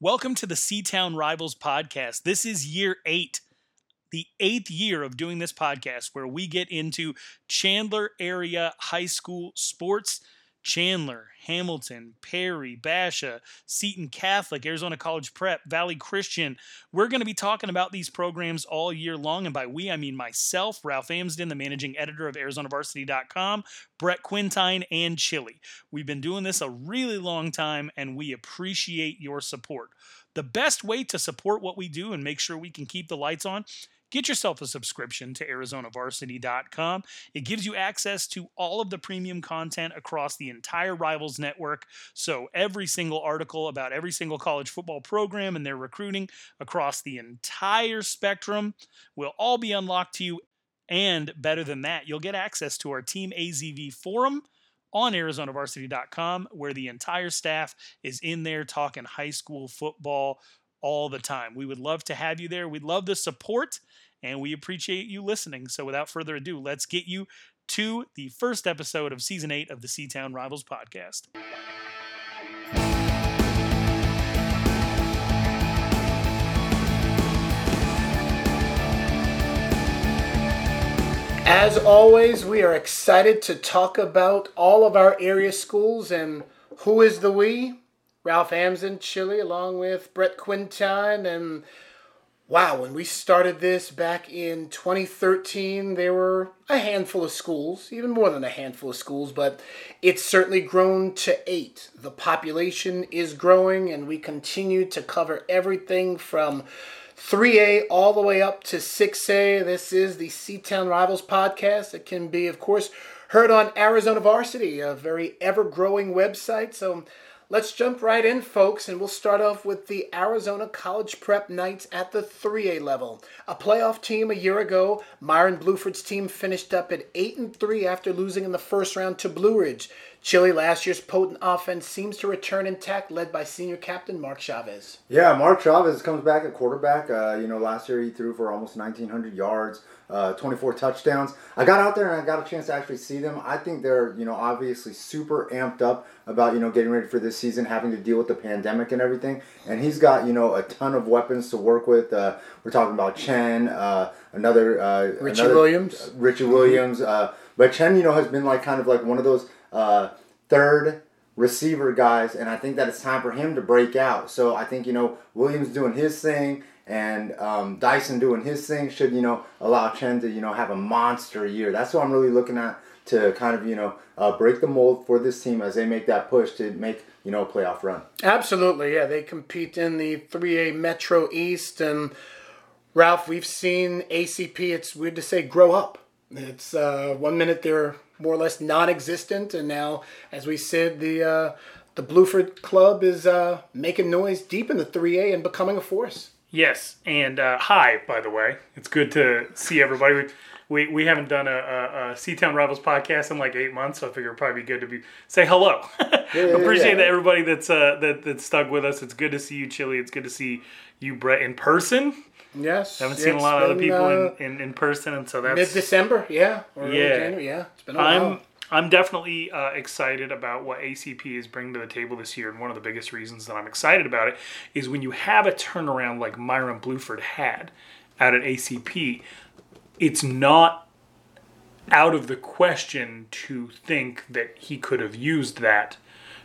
Welcome to the C-Town Rivals podcast. This is year eight, the eighth year of doing this podcast, where we get into Chandler area high school sports. Chandler, Hamilton, Perry, Basha, Seton Catholic, Arizona College Prep, Valley Christian. We're going to be talking about these programs all year long. And by we, I mean myself, Ralph Amsden, the managing editor of ArizonaVarsity.com, Brett Quintine, and Chili. We've been doing this a really long time, and we appreciate your support. The best way to support what we do and make sure we can keep the lights on Get yourself a subscription to ArizonaVarsity.com. It gives you access to all of the premium content across the entire Rivals network. So, every single article about every single college football program and their recruiting across the entire spectrum will all be unlocked to you. And better than that, you'll get access to our Team AZV forum on ArizonaVarsity.com, where the entire staff is in there talking high school football all the time. We would love to have you there. We'd love the support and we appreciate you listening. So without further ado, let's get you to the first episode of season eight of the C-Town Rivals podcast. As always, we are excited to talk about all of our area schools and who is the we? Ralph Amsden, Chili, along with Brett Quintine. And wow, when we started this back in 2013, there were a handful of schools, even more than a handful of schools, but it's certainly grown to eight. The population is growing, and we continue to cover everything from 3A all the way up to 6A. This is the C-Town Rivals podcast. It can be, of course, heard on Arizona Varsity, a very ever growing website. So Let's jump right in, folks, and we'll start off with the Arizona College Prep Knights at the 3A level. A playoff team a year ago, Myron Bluford's team finished up at 8 and 3 after losing in the first round to Blue Ridge. Chili last year's potent offense seems to return intact, led by senior captain Mark Chavez. Yeah, Mark Chavez comes back at quarterback. Uh, you know, last year he threw for almost 1,900 yards, uh, 24 touchdowns. I got out there and I got a chance to actually see them. I think they're, you know, obviously super amped up about, you know, getting ready for this season, having to deal with the pandemic and everything. And he's got, you know, a ton of weapons to work with. Uh, we're talking about Chen, uh, another uh, Richie another, Williams. Richie Williams. Uh, but Chen, you know, has been like kind of like one of those uh, third receiver guys, and I think that it's time for him to break out. So I think you know Williams doing his thing and um, Dyson doing his thing should you know allow Chen to you know have a monster year. That's what I'm really looking at to kind of you know uh, break the mold for this team as they make that push to make you know a playoff run. Absolutely, yeah. They compete in the 3A Metro East, and Ralph, we've seen ACP. It's weird to say grow up. It's uh, one minute they're more or less non-existent, and now, as we said, the uh, the Bluford Club is uh, making noise deep in the 3A and becoming a force. Yes, and uh, hi, by the way. It's good to see everybody. We we, we haven't done a, a, a C-Town Rivals podcast in like eight months, so I figure it'd probably be good to be say hello. Yeah, Appreciate yeah. that everybody that's uh, that that stuck with us. It's good to see you, Chili. It's good to see you, Brett, in person. Yes, I haven't seen a lot of other people uh, in, in, in person, and so that's mid December. Yeah, yeah, January, yeah. It's been a I'm, while. I'm definitely uh, excited about what ACP is bringing to the table this year, and one of the biggest reasons that I'm excited about it is when you have a turnaround like Myron Bluford had out at ACP, it's not out of the question to think that he could have used that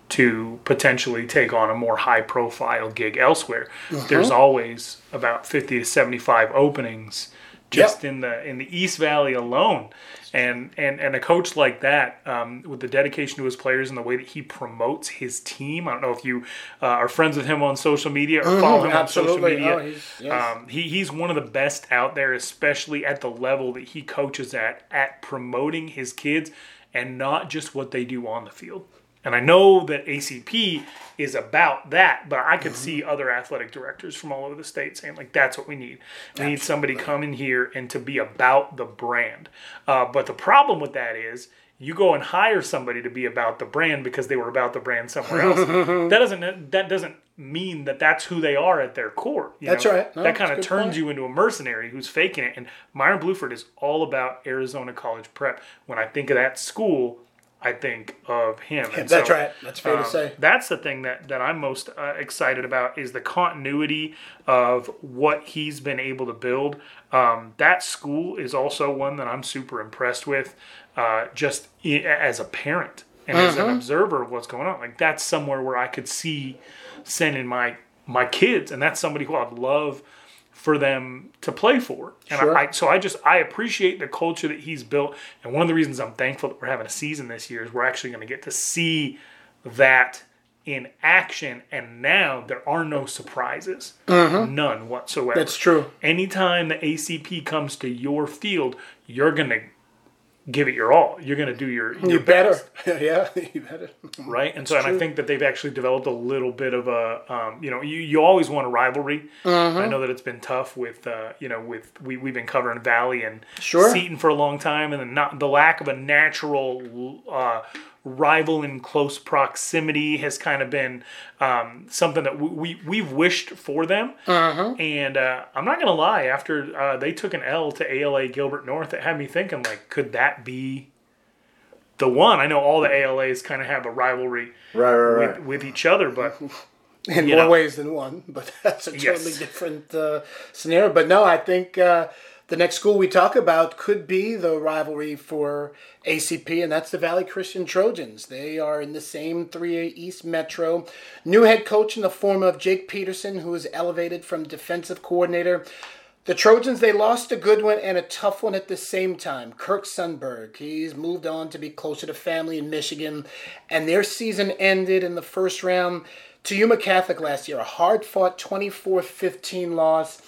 to potentially take on a more high profile gig elsewhere. Uh-huh. There's always about 50 to 75 openings just yep. in the in the East Valley alone. And and and a coach like that, um, with the dedication to his players and the way that he promotes his team. I don't know if you uh, are friends with him on social media or mm-hmm, follow him absolutely. on social media. Oh, he's, yes. um, he, he's one of the best out there, especially at the level that he coaches at, at promoting his kids and not just what they do on the field. And I know that ACP is about that, but I could mm-hmm. see other athletic directors from all over the state saying, like, that's what we need. We Absolutely. need somebody coming here and to be about the brand. Uh, but the problem with that is, you go and hire somebody to be about the brand because they were about the brand somewhere else. that doesn't that doesn't mean that that's who they are at their core. that's know? right. No, that kind of turns point. you into a mercenary who's faking it. And Myron Bluford is all about Arizona College Prep. When I think of that school, I think, of him. And That's so, right. That's fair to um, say. That's the thing that, that I'm most uh, excited about is the continuity of what he's been able to build. Um, that school is also one that I'm super impressed with, uh, just i- as a parent and as Mm-hmm. an observer of what's going on. Like that's somewhere where I could see sending my my kids, and that's somebody who I'd love for them to play for. And Sure. I, I so I just I appreciate the culture that he's built, and one of the reasons I'm thankful that we're having a season this year is we're actually going to get to see that in action. And now there are no surprises, uh-huh. none whatsoever. That's true. Anytime the ACP comes to your field, you're going to give it your all. You're going to do your, your You better. best yeah, you better. right? And so, and I think that they've actually developed a little bit of a, um, you know, you, you always want a rivalry. Mm-hmm. I know that it's been tough with, uh, you know, with we we've been covering Valley and Sure. Seton for a long time, and then not the lack of a natural uh, rival in close proximity has kind of been um, something that we, we we've wished for them. Mm-hmm. And uh, I'm not gonna lie, after uh, they took an L to ALA Gilbert North, it had me thinking like, could that be? The one I know, all the ALAs kind of have a rivalry Right, right, with, right. with each other, but in more know. ways than one, but that's a totally Yes. different uh, scenario. But no, I think uh, the next school we talk about could be the rivalry for ACP, and that's the Valley Christian Trojans. They are in the same 3A East Metro. New head coach in the form of Jake Peterson, who was elevated from defensive coordinator. The Trojans, they lost a good one and a tough one at the same time. Kirk Sundberg, he's moved on to be closer to family in Michigan, and their season ended in the first round to Yuma Catholic last year. A hard fought 24 15 loss.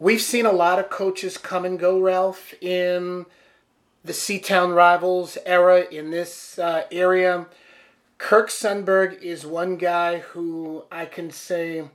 We've seen a lot of coaches come and go, Ralph, in the C-Town Rivals era in this uh, area. Kirk Sundberg is one guy who I can say,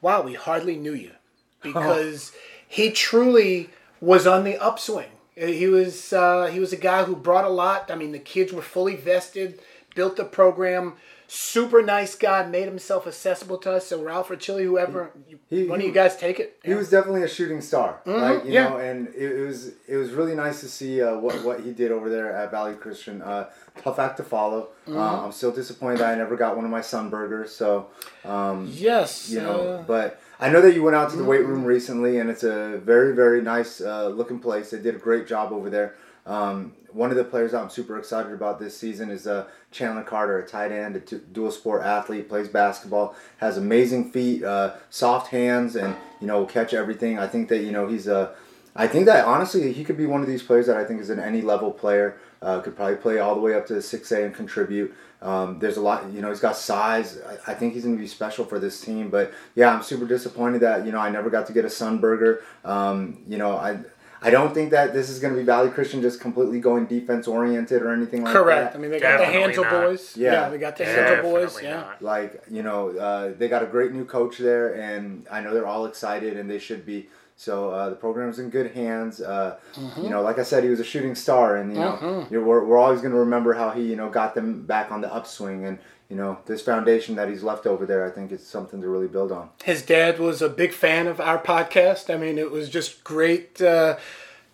wow, we hardly knew you because he truly was on the upswing. He was uh, he was a guy who brought a lot. I mean, the kids were fully vested, built the program. Super nice guy, made himself accessible to us. So Ralph or Chili, whoever, He- one of you guys take it. He was definitely a shooting star, like you yeah. know, and it, it was it was really nice to see uh, what what he did over there at Valley Christian. Uh, tough act to follow. Uh, I'm still disappointed that I never got one of my sun burgers. So um, yes, you know, uh, but I know that you went out to the weight room recently, and it's a very very nice uh, looking place. They did a great job over there. Um, one of the players I'm super excited about this season is uh, Chandler Carter, a tight end, a t- dual sport athlete, plays basketball, has amazing feet, uh, soft hands, and you know will catch everything. I think that you know he's a. I think that honestly he could be one of these players that I think is an any level player. Uh, could probably play all the way up to six A and contribute. Um, there's a lot, you know, he's got size. I, I think he's going to be special for this team. But yeah, I'm super disappointed that you know I never got to get a Sunburger. Um, you know, I I don't think that this is going to be Valley Christian just completely going defense oriented or anything like correct. that. Correct. I mean, they got Definitely the Hansel not. boys. Yeah. Yeah, they got the Hansel boys. Definitely Yeah. not. like you know uh, they got a great new coach there and i know they're all excited and they should be so uh, the program's in good hands uh, you know like i said he was a shooting star and you know you're, we're, we're always going to remember how he you know got them back on the upswing and you know this foundation that he's left over there i think it's something to really build on His dad was a big fan of our podcast. I mean, it was just great uh,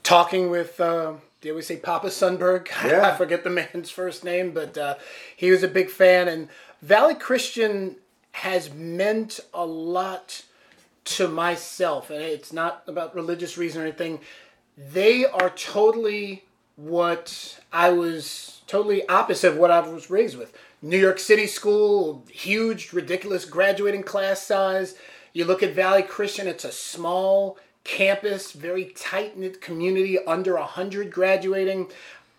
talking with. Uh, did we say Papa Sunberg? Yeah. I forget the man's first name, but uh, he was a big fan. And Valley Christian has meant a lot to myself, and it's not about religious reason or anything. They are totally what I was totally opposite of what I was raised with. New York City school, huge, ridiculous graduating class size. You look at Valley Christian, it's a small campus, very tight knit community, under 100 graduating.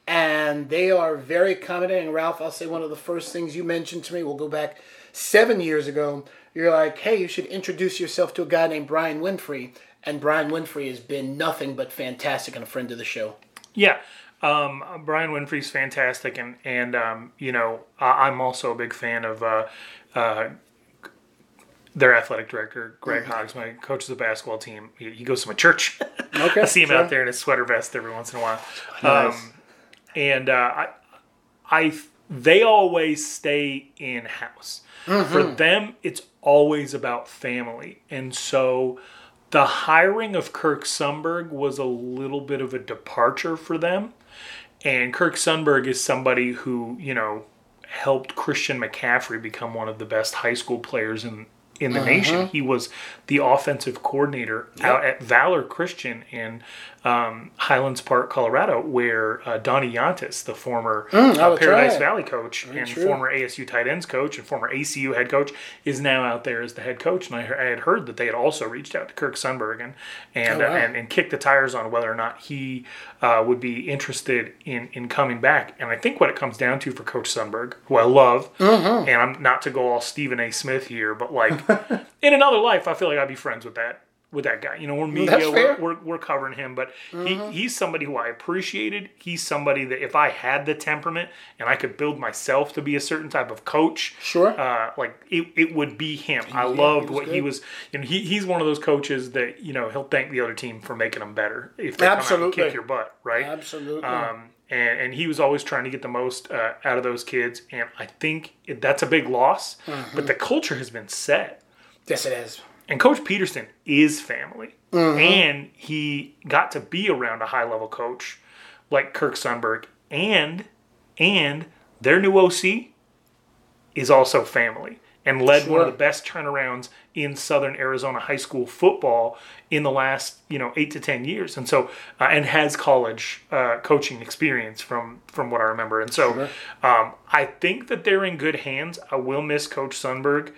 And they are very accommodating. Ralph, I'll say one of the first things you mentioned to me, we'll go back seven years ago. You're like, hey, you should introduce yourself to a guy named Brian Winfrey. And Brian Winfrey has been nothing but fantastic and a friend of the show. Yeah. Um, Brian Winfrey's fantastic, and and um, you know I, I'm also a big fan of uh, uh, their athletic director Greg Hoggs, my coach of the basketball team. He, he goes to my church. Okay, I see him sure. out there in his sweater vest every once in a while. Nice. Um, and uh, I, I, they always stay in house. For them, it's always about family, and so the hiring of Kirk Sunberg was a little bit of a departure for them. And Kirk Sunberg is somebody who, you know, helped Christian McCaffrey become one of the best high school players in in the Uh-huh. nation. He was the offensive coordinator out at Valor Christian in um, Highlands Park, Colorado, where uh, Donnie Yantis, the former uh, oh, Paradise right. Valley coach and true. former ASU tight ends coach and former ACU head coach, is now out there as the head coach. And I, I had heard that they had also reached out to Kirk Sunberg and and, Oh, uh, wow. and and kicked the tires on whether or not he uh, would be interested in in coming back. And I think what it comes down to for Coach Sunberg, who I love, Mm-hmm. and I'm not to go all Stephen A. Smith here, but like in another life, I feel like I'd be friends with that with that guy. You know, we're media, we're. Mm-hmm. we're, we're covering him, but he, he's somebody who I appreciated. He's somebody that if I had the temperament and I could build myself to be a certain type of coach, Sure. uh, like it, it would be him. I loved he what he was. You know, he, he's one of those coaches that you know he'll thank the other team for making him better if they come out Absolutely. kick your butt, right? Absolutely. Um, and, and he was always trying to get the most uh, out of those kids, and I think it, that's a big loss. Mm-hmm. But the culture has been set. yes, it is. And Coach Peterson is family. Mm-hmm. And he got to be around a high level coach like Kirk Sunberg. And and their new OC is also family and led one of the best turnarounds in Southern Arizona high school football in the last you know eight to ten years, and so uh, and has college uh, coaching experience from from what I remember, and so um, I think that they're in good hands. I will miss Coach Sunberg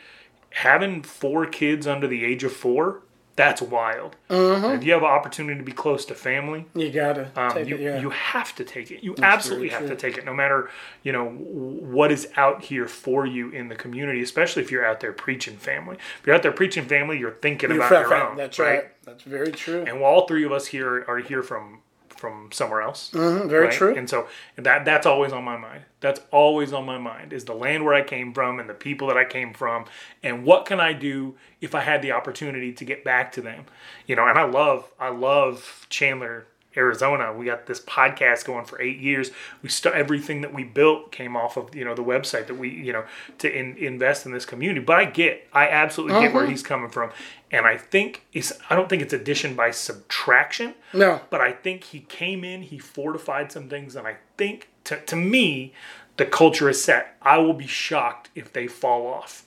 having four kids under the age of four. That's wild. And if you have an opportunity to be close to family, You gotta um, take you, it. Yeah. you have to take it. You absolutely very have to take it, no matter you know what is out here for you in the community. Especially if you're out there preaching family. If you're out there preaching family, you're thinking You're about your own. That's right. That's very true. And while all three of us here are here from from somewhere else, Mhm, very right? true. And so that that's always on my mind. That's always on my mind is the land where I came from and the people that I came from, and what can I do if I had the opportunity to get back to them, you know? And I love I love Chandler. Arizona, we got this podcast going for eight years. We st- everything that we built came off of you know the website that we you know to in, invest in this community. But I get, I absolutely get Uh-huh. where he's coming from, and I think it's I don't think it's addition by subtraction. No. But I think he came in, he fortified some things, and I think to, to me, the culture is set. I will be shocked if they fall off.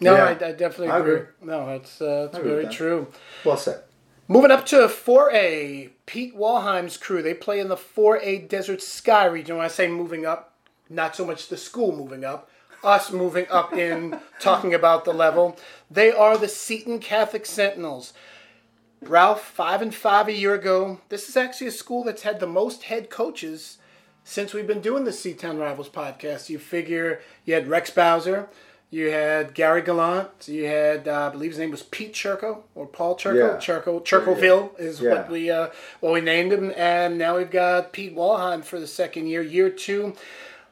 No, Yeah. I, I definitely I agree. agree. No, that's uh, that's very that. true. Well said. Moving up to 4A, Pete Walheim's crew. They play in the 4A Desert Sky region. When I say moving up, not so much the school moving up, us moving up in talking about the level. They are the Seton Catholic Sentinels. Ralph, five and five a year ago. This is actually a school that's had the most head coaches since we've been doing the C-Town Rivals podcast. You figure you had Rex Bowser, you had Gary Gallant, you had uh, I believe his name was Pete Churko or Paul Churko. Yeah. Churko Churkoville is Yeah. what we uh, what we named him, and now we've got Pete Walheim for the second year, year two.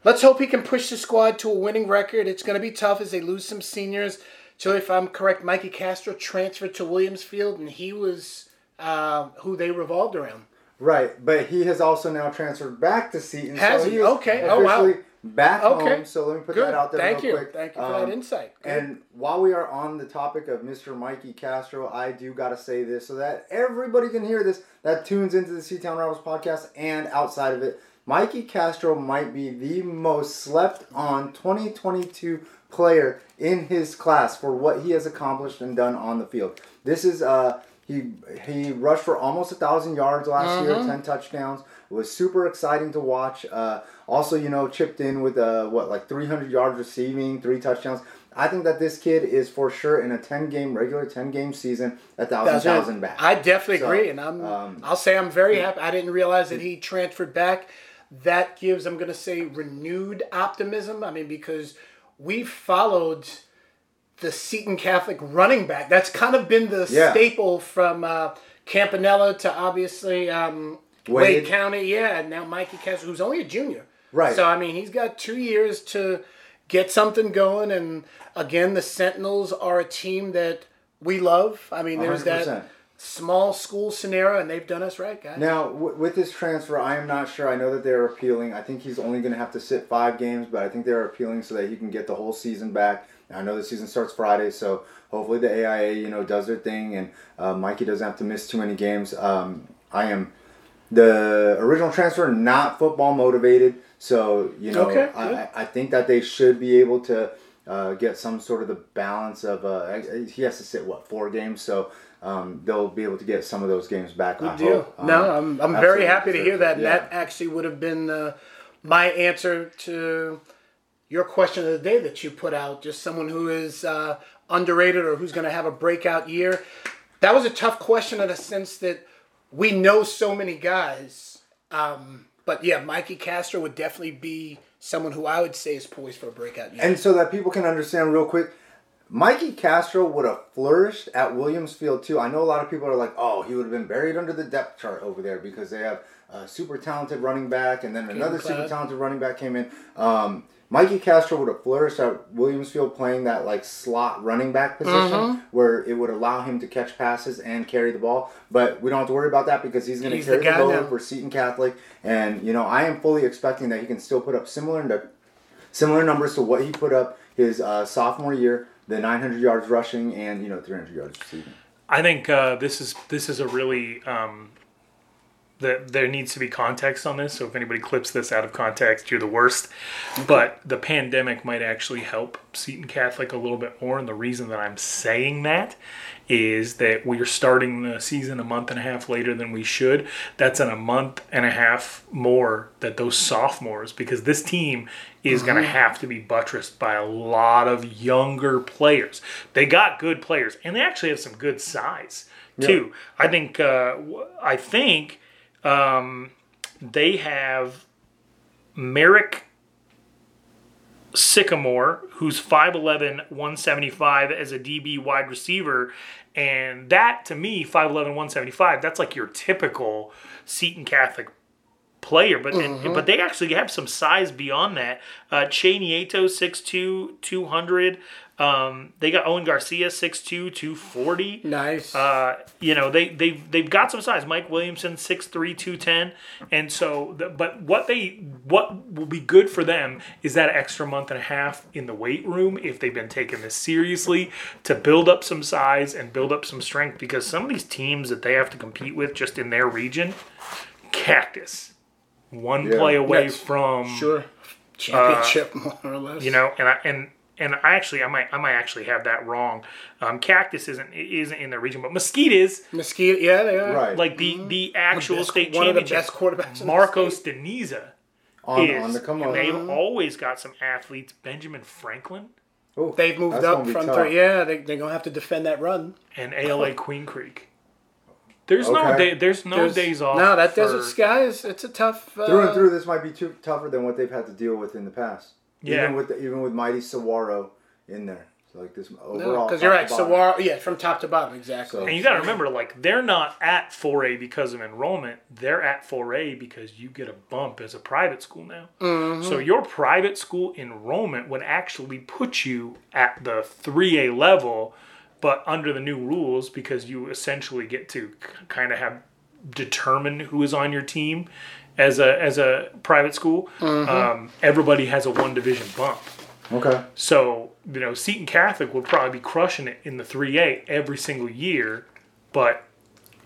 Let's hope he can push the squad to a winning record. It's going to be tough as they lose some seniors. So if I'm correct, Mikey Castro transferred to Williams Field, and he was uh, who they revolved around. Right, but he has also now transferred back to Seton. Has so he? Okay. Oh, wow. Back Okay. home, so let me put Good. that out there Thank real you. quick. Thank you for Um, that insight. Good. And while we are on the topic of Mr. Mikey Castro, I do got to say this so that everybody can hear this that tunes into the C-Town Rivals podcast and outside of it. Mikey Castro might be the most slept on 2022 player in his class for what he has accomplished and done on the field. This is uh he he rushed for almost a thousand yards last year, ten touchdowns. Was super exciting to watch. Uh, also, you know, chipped in with uh, what like 300 yards receiving, three touchdowns. I think that this kid is for sure in a 10 game regular 10 game season a thousand thousand back. I definitely So, agree, and I'm. um, I'll say I'm very happy. I didn't realize that he transferred back. That gives, I'm going to say, renewed optimism. I mean, because we followed the Seton Catholic running back. That's kind of been the Yeah. staple from uh, Campanella to obviously um, Wade. Wade. County. Yeah, and now Mikey Castro, who's only a junior. Right. So I mean, he's got two years to get something going. And again, the Sentinels are a team that we love. I mean, there's 100%. that small school scenario, and they've done us right, guys. Now, w- with this transfer, I am not sure. I know that they're appealing. I think he's only going to have to sit five games, but I think they're appealing so that he can get the whole season back. Now, I know the season starts Friday, so hopefully the AIA, you know, does their thing, and uh, Mikey doesn't have to miss too many games. Um, I am the original transfer not football motivated. So you know, Okay, I. I- I think that they should be able to uh, get some sort of the balance of. Uh, he has to sit what four games, so um, they'll be able to get some of those games back. I Good deal. hope. no, Um, I'm, I'm very happy to hear that. Yeah. that actually would have been uh, my answer to your question of the day that you put out. Just someone who is uh, underrated or who's going to have a breakout year. That was a tough question in the sense that we know so many guys. Um, but yeah, Mikey Castro would definitely be someone who I would say is poised for a breakout year. And so that people can understand real quick, Mikey Castro would have flourished at Williams Field too. I know a lot of people are like, oh, he would have been buried under the depth chart over there because they have a super talented running back and then another super talented running back came in. Um, Mikey Castro would have flourished at Williams Field playing that like slot running back position Mm-hmm. where it would allow him to catch passes and carry the ball. But we don't have to worry about that because he's going to He's the carry the, ball now. for Seton Catholic. And, you know, I am fully expecting that he can still put up similar similar numbers to what he put up his uh, sophomore year, the 900 yards rushing and you know 300 yards receiving. I think uh, this is this is a really um, that there needs to be context on this. So if anybody clips this out of context, you're the worst. But the pandemic might actually help Seton Catholic a little bit more, and the reason that I'm saying that is that we're starting the season a month and a half later than we should. That's in a month and a half more that those sophomores, because this team is going to have to be buttressed by a lot of younger players. They got good players, and they actually have some good size too. I think. Uh, I think um, they have Merrick Sycamore, who's 5'11, 175 as a DB wide receiver. And that, to me, 5'11, 175, that's like your typical Seton Catholic player. But and, but they actually have some size beyond that. Uh, Che Nieto, 6'2, 200. Um, they got Owen Garcia, 6'2, 240. nice. Uh, you know they they've they've got some size. Mike Williamson, 6'3", 210. and so the, but what they what will be good for them is that extra month and a half in the weight room if they've been taking this seriously to build up some size and build up some strength because some of these teams that they have to compete with just in their region, Cactus, one Yeah. play away from sure. Championship, more or less. you know, and I and and I actually I might I might actually have that wrong. Um, Cactus isn't isn't in the region, but Mesquite is. Mesquite, yeah, they are. Right. like the the actual best- state one of the best quarterbacks Marcos Deniza on, is. on the come and on. they've always got some athletes. Benjamin Franklin Ooh, They've moved up gonna from tough. three. Yeah, they, they're gonna have to defend that run. and ALA Queen Creek. There's no day, there's no There's- days off. No, that for- desert sky is it's a tough. Uh, Through and through, this might be too tougher than what they've had to deal with in the past. Yeah. Even with the, even with Mighty Saguaro in there, so like this overall. because you're top right. to bottom. Saguaro, yeah, from top to bottom, exactly. So- And you got to remember, like they're not at 4A because of enrollment. They're at 4A because you get a bump as a private school now. Mm-hmm. So your private school enrollment would actually put you at the 3A level, but under the new rules because you essentially get to kind of have determine who is on your team as a as a private school. Mm-hmm. Um, everybody has a one division bump. Okay. So, you know, Seton Catholic would probably be crushing it in the 3A every single year, but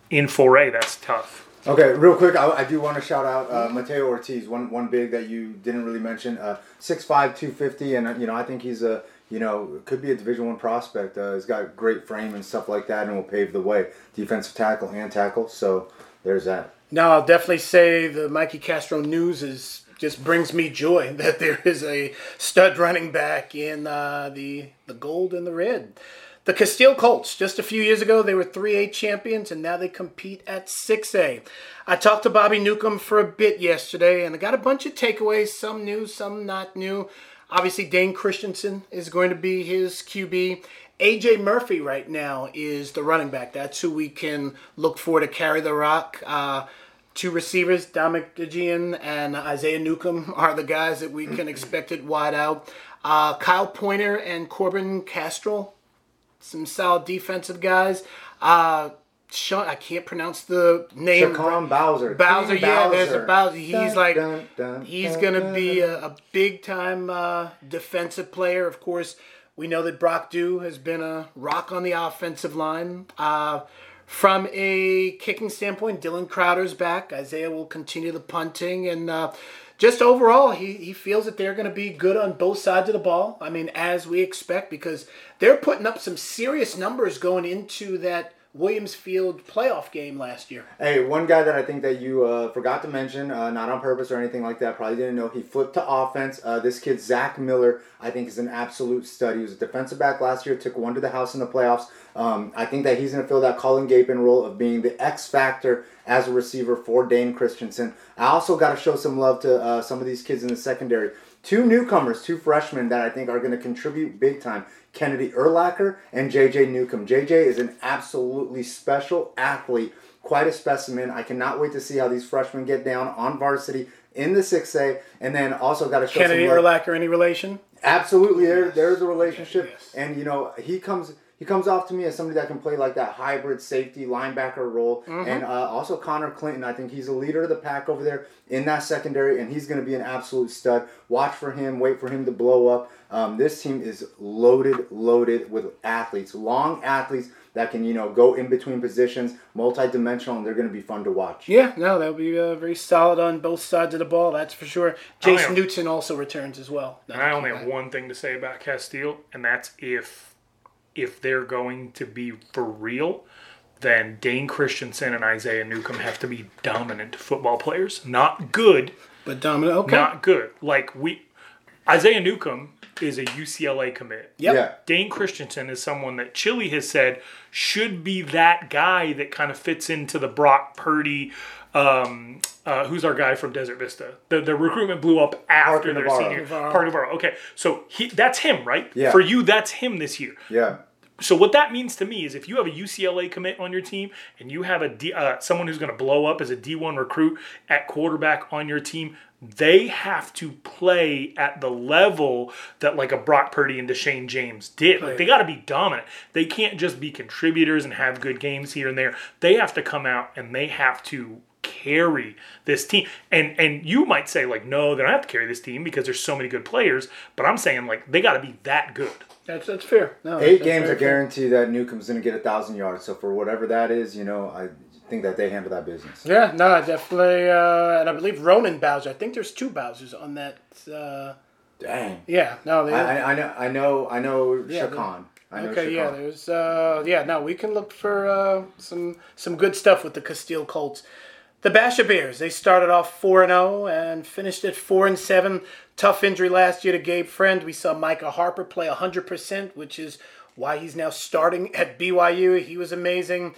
in 4A, that's tough. Okay, real quick, I, I do want to shout out uh, Mateo Ortiz, one one big that you didn't really mention, uh, 6'5", 250, and uh, you know I think he's a you know could be a Division One prospect. Uh, he's got great frame and stuff like that, and will pave the way, defensive tackle and tackle. So there's that. No, I'll definitely say the Mikey Castro news is just brings me joy that there is a stud running back in uh, the the gold and the red. The Casteel Colts, just a few years ago, they were 3A champions, and now they compete at 6A. I talked to Bobby Newcomb for a bit yesterday, and I got a bunch of takeaways, some new, some not new. Obviously, Dane Christensen is going to be his QB. AJ Murphy right now is the running back. That's who we can look for to carry the rock. Uh, two receivers, Dominic Dejian and Isaiah Newcomb, are the guys that we can expect it wide out. Uh, Kyle Pointer and Corbin Castro, some solid defensive guys. Uh, Sean, I can't pronounce the name. Shaquan Bowser. Bowser, King yeah, there's a Bowser. Bowser. He's Dun, like, dun, dun, he's gonna be a, a big time uh, defensive player. Of course, we know that Brock Dew has been a rock on the offensive line. Uh, from a kicking standpoint, Dylan Crowder's back. Isaiah will continue the punting. And uh, just overall, he, he feels that they're going to be good on both sides of the ball. I mean, as we expect, because they're putting up some serious numbers going into that Williams Field playoff game last year. Hey, one guy that I think that you uh, forgot to mention, uh, not on purpose or anything like that, probably didn't know, he flipped to offense. Uh, this kid, Zach Miller, I think is an absolute stud. He was a defensive back last year, took one to the house in the playoffs. Um, I think that he's going to fill that Colin Gapin role of being the X factor as a receiver for Dane Christensen. I also got to show some love to uh, some of these kids in the secondary. Two newcomers, two freshmen that I think are going to contribute big time. Kennedy Urlacher and JJ Newcomb. JJ is an absolutely special athlete, quite a specimen. I cannot wait to see how these freshmen get down on varsity in the 6A. And then also got to show Kennedy some love. Urlacher, any relation? Absolutely, there, Yes. there's a relationship, Yes. and you know he comes he comes off to me as somebody that can play like that hybrid safety linebacker role, Mm-hmm. and uh, also Connor Clinton. I think he's a leader of the pack over there in that secondary, and he's going to be an absolute stud. Watch for him, wait for him to blow up. Um, this team is loaded, loaded with athletes, long athletes that can you know go in between positions, multi-dimensional, and they're going to be fun to watch. Yeah, no, they'll be uh, very solid on both sides of the ball. That's for sure. Jason yeah. Newton also returns as well. And I only have one thing to say about Casteel, and that's if if they're going to be for real, then Dane Christensen and Isaiah Newcomb have to be dominant football players. Not good, But dominant. Okay. not good. Like we Isaiah Newcomb is a UCLA commit. Yep. Yeah. Dane Christensen is someone that Chili has said should be that guy that kind of fits into the Brock Purdy. Um, uh, who's our guy from Desert Vista? The the recruitment blew up after their Navarro. senior Navarro. Parker Navarro. Okay, so he that's him, right? Yeah. For you, that's him this year. Yeah. So what that means to me is if you have a UCLA commit on your team and you have a D, uh, someone who's going to blow up as a D1 recruit at quarterback on your team, they have to play at the level that like a Brock Purdy and Deshane James did. Like they got to be dominant. They can't just be contributors and have good games here and there. They have to come out and they have to carry this team. And and you might say like no, they don't have to carry this team because there's so many good players, but I'm saying like they got to be that good. That's that's fair. No, Eight that's games, very I guarantee that Newcomb's going to get a thousand yards. So for whatever that is, you know, I think that they handle that business. Yeah, no, definitely. Uh, and I believe Ronan Bowser. I think there's two Bowsers on that. Uh, Dang. yeah, no, they, I, I, I know, I know, I know. Yeah, Shakan. I know Okay, yeah, Shakan. there's uh yeah, no, we can look for uh some some good stuff with the Casteel Colts. The Basha Bears, they started off 4 and 0 and finished at 4 and 7. Tough injury last year to Gabe Friend. We saw Micah Harper play 100%, which is why he's now starting at BYU. He was amazing.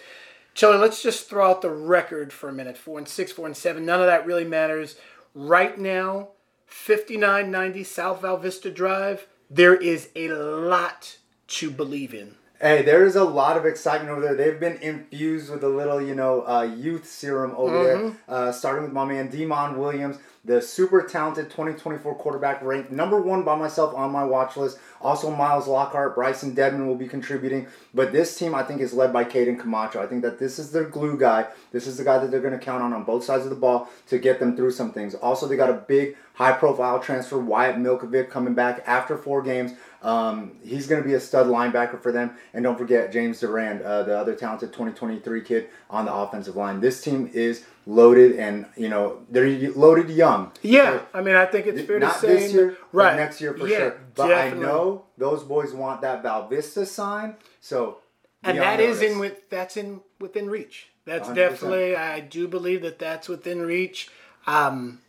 Chili, let's just throw out the record for a minute. 4 and 6, 4 and 7. None of that really matters. Right now, 5990 South Val Vista Drive. There is a lot to believe in. Hey, there is a lot of excitement over there. They've been infused with a little, you know, uh, youth serum over there. Uh, starting with my man Demond Williams, the super talented 2024 quarterback, ranked number one by myself on my watch list. Also, Miles Lockhart, Bryson Dedman will be contributing. But this team, I think, is led by Caden Camacho. I think that this is their glue guy. This is the guy that they're going to count on on both sides of the ball to get them through some things. Also, they got a big, high-profile transfer, Wyatt Milkovic, coming back after four games. Um, he's going to be a stud linebacker for them. And don't forget James Durand, uh, the other talented 2023 kid on the offensive line. This team is loaded, and you know they're loaded young. Yeah, I mean, I think it's fair Not to say, this year, right? next year for Yeah, sure. But definitely. I know those boys want that Val Vista sign, so and that is notice. in with that's in within reach. That's 100%. definitely. I do believe that that's within reach. Um,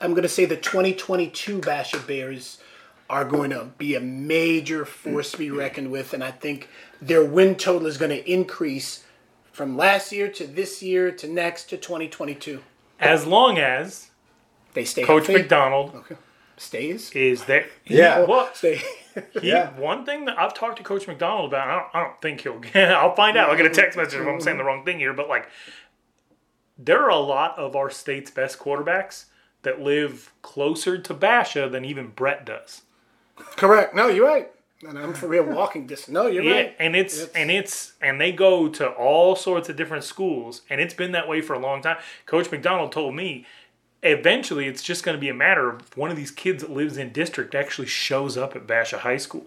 I'm going to say the 2022 Basha Bears are going to be a major force to be reckoned with, and I think their win total is going to increase from last year to this year to next to 2022. As long as They stay Coach healthy. McDonald stays. is there. Yeah. Well, Stay. he, Yeah. one thing that I've talked to Coach McDonald about, I don't, I don't think he'll get. I'll find out. I'll get a text message if I'm saying the wrong thing here, but like, there are a lot of our state's best quarterbacks that live closer to Basha than even Brett does. Correct. No, you're right. And I'm for real walking distance. No, you're Yeah, right. and it's, It's- and it's and they go to all sorts of different schools, and it's been that way for a long time. Coach McDonald told me, eventually it's just going to be a matter of one of these kids that lives in district actually shows up at Basha High School.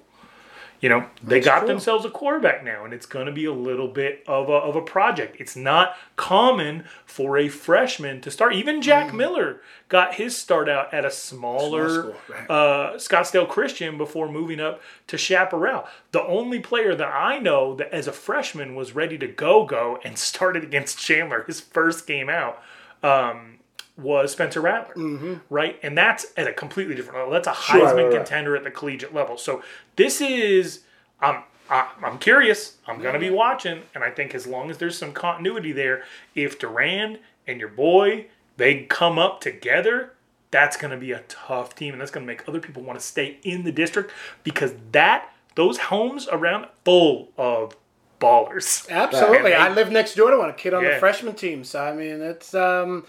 You know, they That's got true. themselves a quarterback now, and it's going to be a little bit of a, of a project. It's not common for a freshman to start. Even Jack Miller got his start out at a smaller Mm. Small school, right. uh, Scottsdale Christian before moving up to Chaparral. The only player that I know that as a freshman was ready to go go and started against Chandler his first game out um, was Spencer Rattler, right? And that's at a completely different level. That's a Mm-hmm. Sure, Heisman right, right. contender at the collegiate level. So this is. Um, I, I'm curious. I'm going to be watching, and I think as long as there's some continuity there, if Duran and your boy they come up together, that's going to be a tough team, and that's going to make other people want to stay in the district because that those homes around full of ballers. Absolutely. I live next door to one, a kid on the freshman team. So I mean, it's um,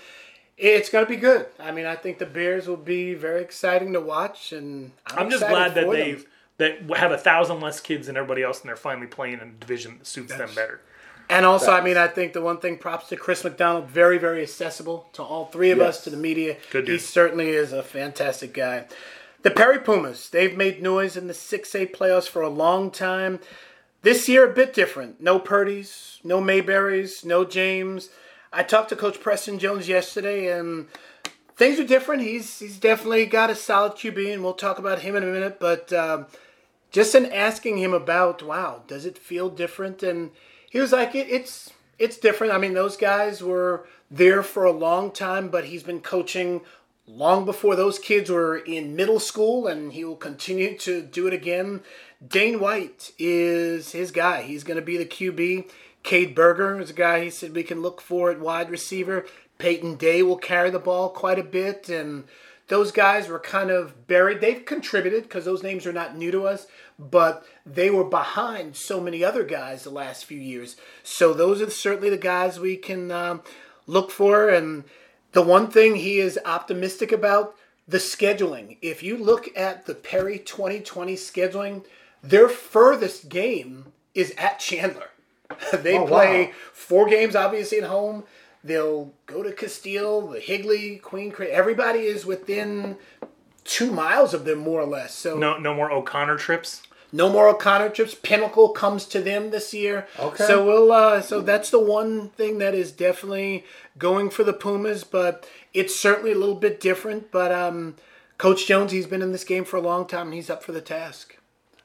it's going to be good. I mean, I think the Bears will be very exciting to watch, and I'm, I'm just glad that they've that have a thousand less kids than everybody else, and they're finally playing in a division that suits them better. And also, I mean, I think the one thing, props to Chris McDonald, very, very accessible to all three of us, to the media. Good he certainly is a fantastic guy. The Perry Pumas, they've made noise in the 6A playoffs for a long time. This year, a bit different. No Purdy's, no Mayberries, no James. I talked to Coach Preston Jones yesterday, and things are different. He's he's definitely got a solid QB, and we'll talk about him in a minute. But um, just in asking him about, wow, does it feel different? And he was like, it, it's it's different. I mean, those guys were there for a long time, but he's been coaching long before those kids were in middle school, and he will continue to do it again. Dane White is his guy. He's going to be the QB. Cade Berger is a guy he said we can look for at wide receiver. Peyton Day will carry the ball quite a bit, and those guys were kind of buried. They've contributed because those names are not new to us, but they were behind so many other guys the last few years. So those are certainly the guys we can um, look for. And the one thing he is optimistic about the scheduling. If you look at the Perry 2020 scheduling, their furthest game is at Chandler. they Oh, wow. play four games, obviously, at home. They'll go to Casteel, the Higley, Queen Creek. Everybody is within two miles of them, more or less. So No, no more O'Connor trips. no more O'Connor trips. Pinnacle comes to them this year. Okay. So we'll. Uh, so that's the one thing that is definitely going for the Pumas, but it's certainly a little bit different. But um, Coach Jones, he's been in this game for a long time, and he's up for the task.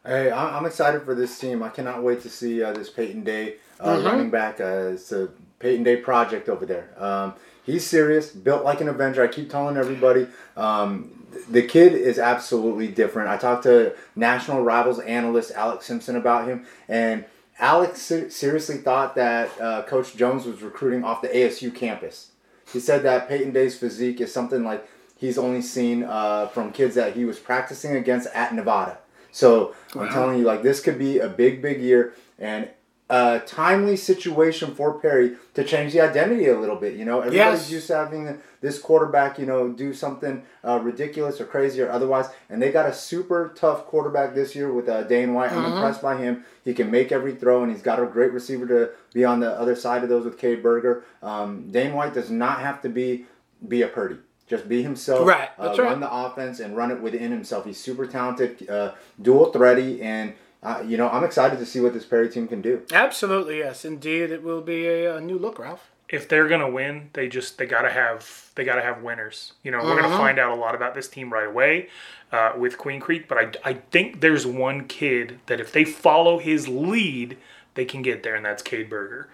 Hey, I- I'm excited for this team. I cannot wait to see uh, this Peyton Day uh, Mm-hmm. running back. Uh, it's a Peyton Day project over there. Um, he's serious, built like an Avenger. I keep telling everybody. Um, the kid is absolutely different. I talked to national rivals analyst Alex Simpson about him, and Alex se- seriously thought that uh, Coach Jones was recruiting off the ASU campus. He said that Peyton Day's physique is something like he's only seen uh, from kids that he was practicing against at Nevada. So I'm telling you, like this could be a big, big year and a timely situation for Perry to change the identity a little bit. You know, everybody's Yes. used to having this quarterback, you know, do something uh, ridiculous or crazy or otherwise, and they got a super tough quarterback this year with uh, Dane White. I'm impressed by him. He can make every throw, and he's got a great receiver to be on the other side of those with Cade Berger. Um, Dane White does not have to be be a Purdy. Just be himself. Right, Uh, right. Run the offense and run it within himself. He's super talented, uh, dual thready, and uh, you know I'm excited to see what this Perry team can do. Absolutely, yes, indeed, it will be a, a new look, Ralph. if they're gonna win, they just they gotta have they gotta have winners. You know, we're gonna find out a lot about this team right away uh, with Queen Creek, but I I think there's one kid that if they follow his lead, they can get there, and that's Cade Berger.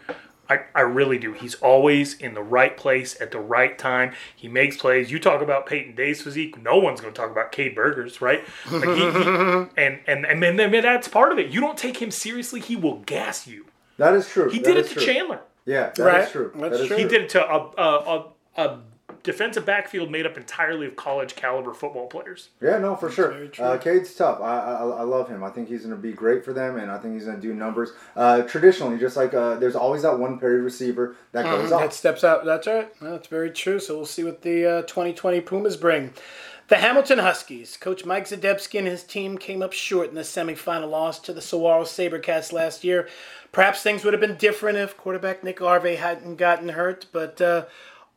I, I really do. He's always in the right place at the right time. He makes plays. You talk about Peyton Day's physique. No one's going to talk about Cade Berger's, right? Like he, he, and, and, and, then then that's part of it. You don't take him seriously, he will gas you. That is true. He That did it to true. Chandler. Yeah, that is Right. true. That's That is true. He did it to a, a, a, a defensive backfield made up entirely of college caliber football players. Yeah, no, for sure. very. Uh, Cade's tough. I, I I love him. I think he's going to be great for them, and I think he's going to do numbers. Uh, traditionally, just like uh, there's always that one Perry receiver that goes That off. steps out. That's right. That's very true. So we'll see what the uh, 2020 Pumas bring. The Hamilton Huskies. Coach Mike Zdebski and his team came up short in the semifinal loss to the Saguaro Sabercats last year. Perhaps things would have been different if quarterback Nick Arve hadn't gotten hurt, but uh,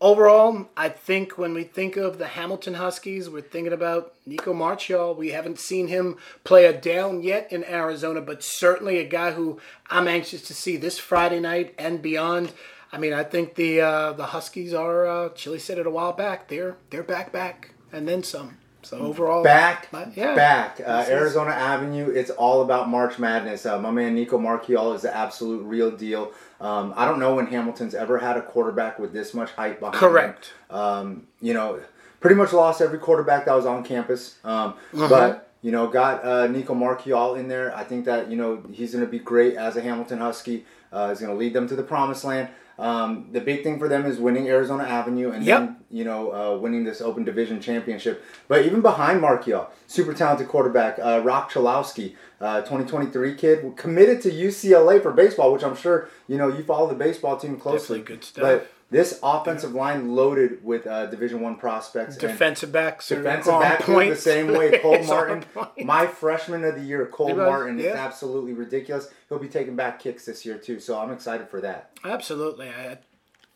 overall, I think when we think of the Hamilton Huskies, we're thinking about Nico Marchiol. We haven't seen him play a down yet in Arizona, but certainly a guy who I'm anxious to see this Friday night and beyond. I mean, I think the uh, the Huskies are. Uh, Chili said it a while back. They're they're back, back, and then some. So overall, back, my- yeah. back. Uh, Arizona Avenue. It's all about March Madness. Uh, my man Nico Marchiol is the absolute real deal. Um, I don't know when Hamilton's ever had a quarterback with this much hype behind him. Correct. Um, you know, pretty much lost every quarterback that was on campus. Um, Uh-huh. But you know, got uh, Nico Marchiol in there. I think that you know he's going to be great as a Hamilton Husky. Uh, he's going to lead them to the promised land. Um, the big thing for them is winning Arizona Avenue and Yep. then you know uh, winning this Open Division championship. But even behind Marchiol, super talented quarterback uh, Rock Chalowski, uh, 2023 kid, committed to UCLA for baseball, which I'm sure you know you follow the baseball team closely. Definitely good stuff. But this offensive line loaded with uh, Division One prospects. and- defensive backs Defensive on back point. the same way. Cole Martin, my freshman of the year, Cole was, Martin is absolutely ridiculous. He'll be taking back kicks this year too, so I'm excited for that. Absolutely. I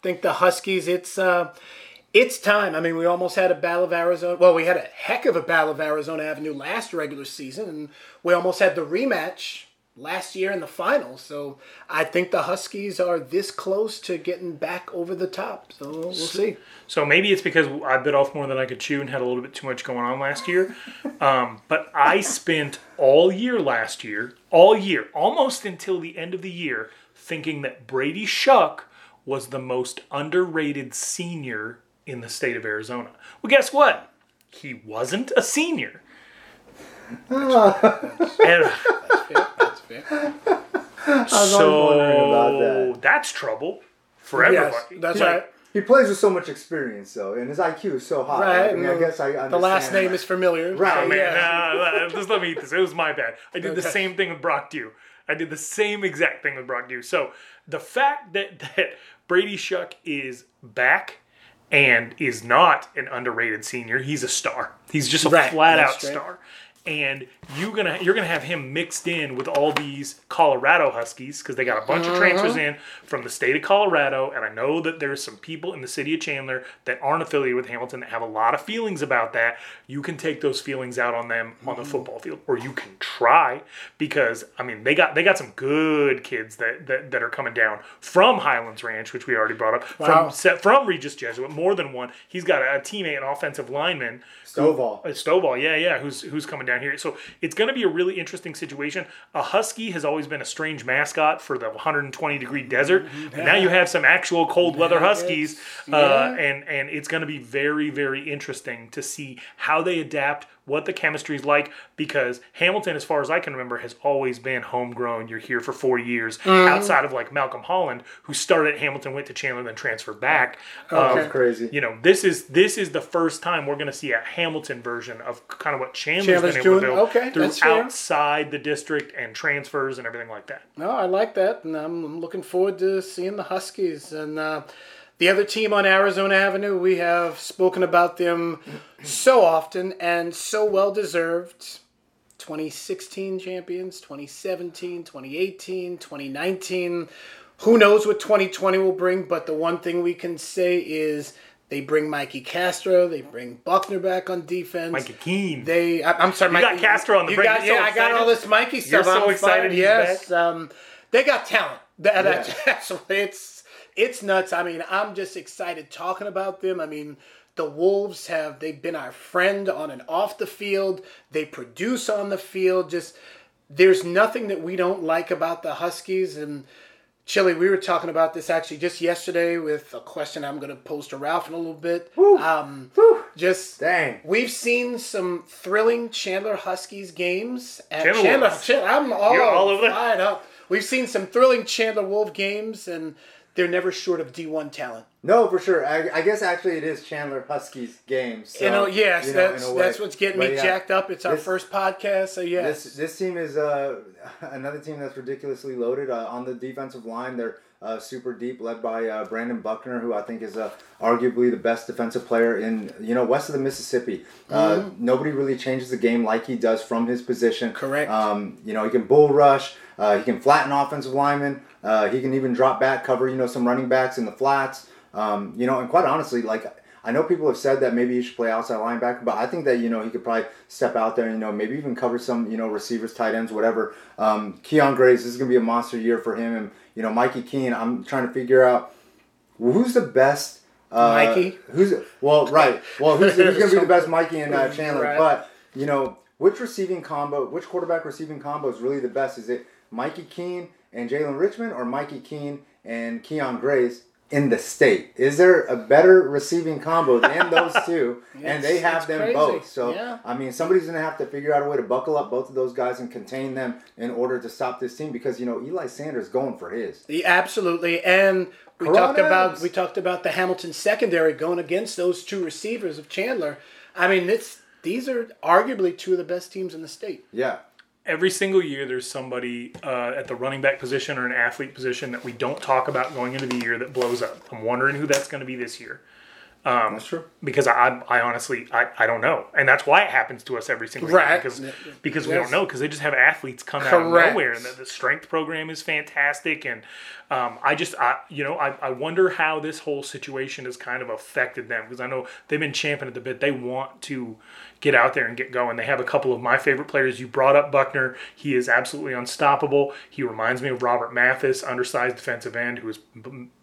think the Huskies, it's uh, it's time. I mean, we almost had a Battle of Arizona. Well, we had a heck of a Battle of Arizona Avenue last regular season, and we almost had the rematch last year in the finals. So I think the Huskies are this close to getting back over the top. So we'll see. So maybe it's because I bit off more than I could chew and had a little bit too much going on last year. Um, but I spent all year last year, all year, almost until the end of the year, thinking that Brady Shuck was the most underrated senior in the state of Arizona. Well, guess what? He wasn't a senior. That's fair. so wondering about that. that's trouble for Yes, everybody. that's Like, right. He plays with so much experience though, and his IQ is so high. Right. I mean, I guess I understand. the last name is familiar. Right, so, Man, yeah. nah, nah, just let me eat this. It was my bad. I did the same thing with Brock Dew. I did the same exact thing with Brock Dew. So the fact that, that Brady Shuck is back and is not an underrated senior, he's a star. He's just a Right, flat that's out straight. star. And you gonna you're gonna have him mixed in with all these Colorado Huskies because they got a bunch of uh-huh. transfers in from the state of Colorado, and I know that there's some people in the city of Chandler that aren't affiliated with Hamilton that have a lot of feelings about that. You can take those feelings out on them on the mm-hmm. football field, or you can try because I mean they got they got some good kids that that, that are coming down from Highlands Ranch, which we already brought up Wow. from from Regis Jesuit, more than one. He's got a, a teammate, an offensive lineman Stovall. a Stovall, yeah, yeah, who's who's coming down here. So it's going to be a really interesting situation. A husky has always been a strange mascot for the 120 degree desert. But now you have some actual cold weather huskies, uh, yeah. and and it's going to be very very interesting to see how they adapt, what the chemistry is like. Because Hamilton, as far as I can remember, has always been homegrown. You're here for four years, outside of like Malcolm Holland, who started at Hamilton, went to Chandler, then transferred back. Um, That's crazy. you know, this is this is the first time we're going to see a Hamilton version of kind of what Chandler's, Chandler's been able to doing- do okay, through that's fair. outside the district and transfers and everything like that. No, I like that, and I'm, I'm looking forward to seeing the Huskies and uh, the other team on Arizona Avenue. We have spoken about them so often and so well deserved. 2016 champions, 2017, 2018, 2019. Who knows what 2020 will bring? But the one thing we can say is they bring Mikey Castro, they bring Buckner back on defense. Mikey Keene. They, I, I'm sorry, You got Castro on the you break. got- You're so yeah, I got all this Mikey stuff. so I'm excited yes, um, they got talent. That, that- that's what it's it's nuts. I mean, I'm just excited talking about them. I mean, the Wolves have they've been our friend on and off the field. They produce on the field. Just there's nothing that we don't like about the Huskies and. Chili, we were talking about this actually just yesterday with a question I'm going to pose to Ralph in a little bit. Woo, Um, just Dang. We've seen some thrilling Chandler Huskies games. At Chandler Chandler, I'm all, You're all over fired up. We've seen some thrilling Chandler Wolf games, and they're never short of D1 talent. No, for sure. I, I guess actually it is Chandler Huskies games. So, you know, yes, you know, that's that's what's getting But me yeah, jacked up. It's our this- first podcast, so yes. This this team is uh, another team that's ridiculously loaded uh, on the defensive line. They're uh, super deep, led by uh, Brandon Buckner, who I think is uh, arguably the best defensive player in you know west of the Mississippi. Uh, Mm-hmm. nobody really changes the game like he does from his position. Correct. Um, you know he can bull rush. Uh, he can flatten offensive linemen. Uh, he can even drop back, cover you know some running backs in the flats. Um, you know, and quite honestly, like I know people have said that maybe he should play outside linebacker, but I think that you know he could probably step out there and you know maybe even cover some you know receivers, tight ends, whatever. Um, Kyion Grayes this is gonna be a monster year for him, and you know Mikey Keene. I'm trying to figure out who's the best. Uh, Mikey? Who's well right? Well, who's, who's gonna be the best Mikey and uh, Chandler? Right. But you know which receiving combo, which quarterback receiving combo is really the best? Is it Mikey Keene and Jalen Richmond, or Mikey Keene and Kyion Grayes? In the state, is there a better receiving combo than those two? and they have them crazy. both. So Yeah. I mean, somebody's gonna have to figure out a way to buckle up both of those guys and contain them in order to stop this team because you know Eli Sanders going for his. Yeah, absolutely, and we Corona talked about Adams. we talked about the Hamilton secondary going against those two receivers of Chandler. I mean, it's these are arguably two of the best teams in the state. Yeah, every single year there's somebody uh, at the running back position or an athlete position that we don't talk about going into the year that blows up. I'm wondering who that's going to be this year that's true. because I, I honestly I, I don't know, and that's why it happens to us every single year Right. because because we don't know because they just have athletes come out of nowhere and the, the strength program is fantastic. And um, I just I you know I, I wonder how this whole situation has kind of affected them because I know they've been champing at the bit. They want to get out there and get going. They have a couple of my favorite players. You brought up Buckner. He is absolutely unstoppable. He reminds me of Robert Mathis undersized defensive end who is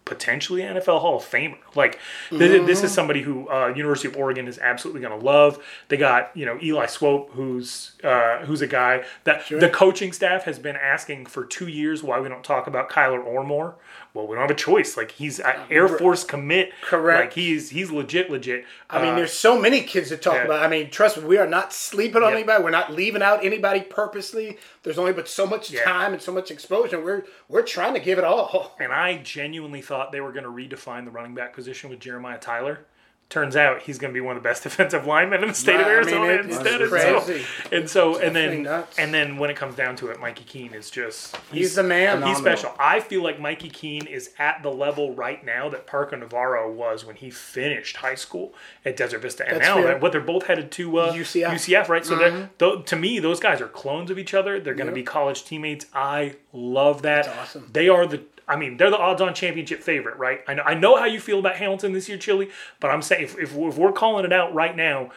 potentially NFL Hall of Famer. Like th- this is somebody who uh, University of Oregon is absolutely going to love. They got you know Eli Swope, who's uh, who's a guy that the coaching staff has been asking for two years why we don't talk about Kyler Ormore. Well, we don't have a choice. Like he's Air Force commit. Correct. Like he's he's legit, legit. I mean, Uh, there's so many kids to talk yeah. about. I mean, trust me, we are not sleeping on anybody. We're not leaving out anybody purposely. There's only but so much Yeah. time and so much exposure. We're we're trying to give it all. And I genuinely thought they were going to redefine the running back position with Jeremiah Tyler. Turns out he's going to be one of the best defensive linemen in the state of I mean, Arizona it- it's instead. And crazy. so, and so, and then, nuts. and then when it comes down to it, Mikey Keene is just He's the man. He's Phenomenal. special. I feel like Mikey Keene is at the level right now that Parker Navarro was when he finished high school at Desert Vista. And That's now, fair. what they're both headed to uh, UCF. UCF, right? So Mm-hmm. they're th- to me, those guys are clones of each other. They're going to be college teammates. I love that. That's awesome. They are the. I mean, they're the odds-on championship favorite, right? I know. I know how you feel about Hamilton this year, Chili, but I'm saying if, if, if we're calling it out right now,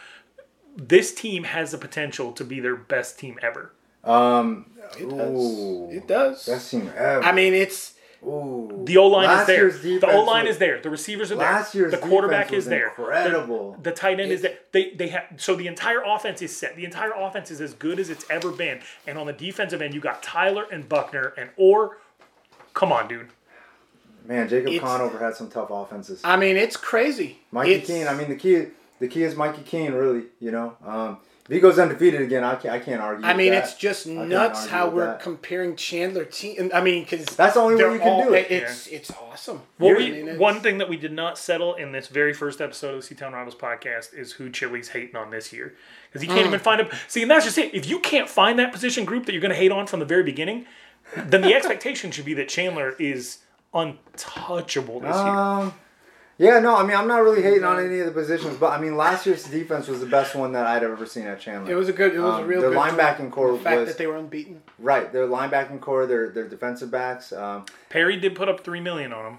this team has the potential to be their best team ever. Um, It Ooh. does. It does. best team ever. I mean, it's Ooh. The O line is there. year's The O line is there. The receivers are there. Year's the quarterback defense is there. incredible. The, the tight end is there. They they have so the entire offense is set. The entire offense is as good as it's ever been. And on the defensive end, you got Tyler and Buckner and or, come on, dude. Man, Jacob It's- Conover had some tough offenses. I mean, it's crazy. Mikey It's- Keene. I mean, the key, the key is Mikey Keene. Really, you know, um, if he goes undefeated again, I can't, I can't argue. I with mean, that. it's just can't nuts how we're that. comparing Chandler team. I mean, because That's the only way you can do it. It's it's awesome. Well, I we, mean, it's- one thing that we did not settle in this very first episode of the C-Town Rivals podcast is who Chili's hating on this year. Because he Mm. can't even find a. See, and that's just it. If you can't find that position group that you're going to hate on from the very beginning, then the expectation should be that Chandler is untouchable this year. Um, yeah, no, I mean, I'm not really hating on any of the positions, but I mean, last year's defense was the best one that I'd ever seen at Chandler. it was a good. It was a Um, real their good linebacking core The fact was that they were unbeaten. right. Their linebacking core, their their defensive backs. Um, Perry did put up three million on them.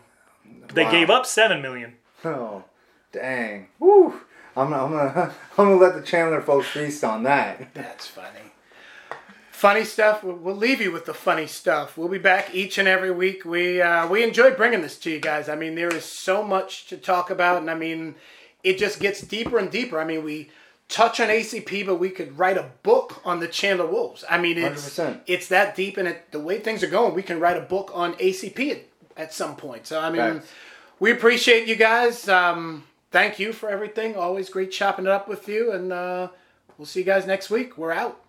They Wow. gave up seven million. oh, dang. Woo. I'm, I'm gonna I'm gonna let the Chandler folks feast on that. That's funny. Funny stuff. We'll, we'll leave you with the funny stuff. We'll be back each and every week. We uh, we enjoy bringing this to you guys. I mean, there is so much to talk about, and I mean, it just gets deeper and deeper. I mean, we touch on ACP, but we could write a book on the Chandler Wolves. I mean, it's 100%. it's that deep, and it, the way things are going, we can write a book on ACP at, at some point. So I mean, we appreciate you guys. Um, thank you for everything. Always great chopping it up with you, and uh, we'll see you guys next week. We're out.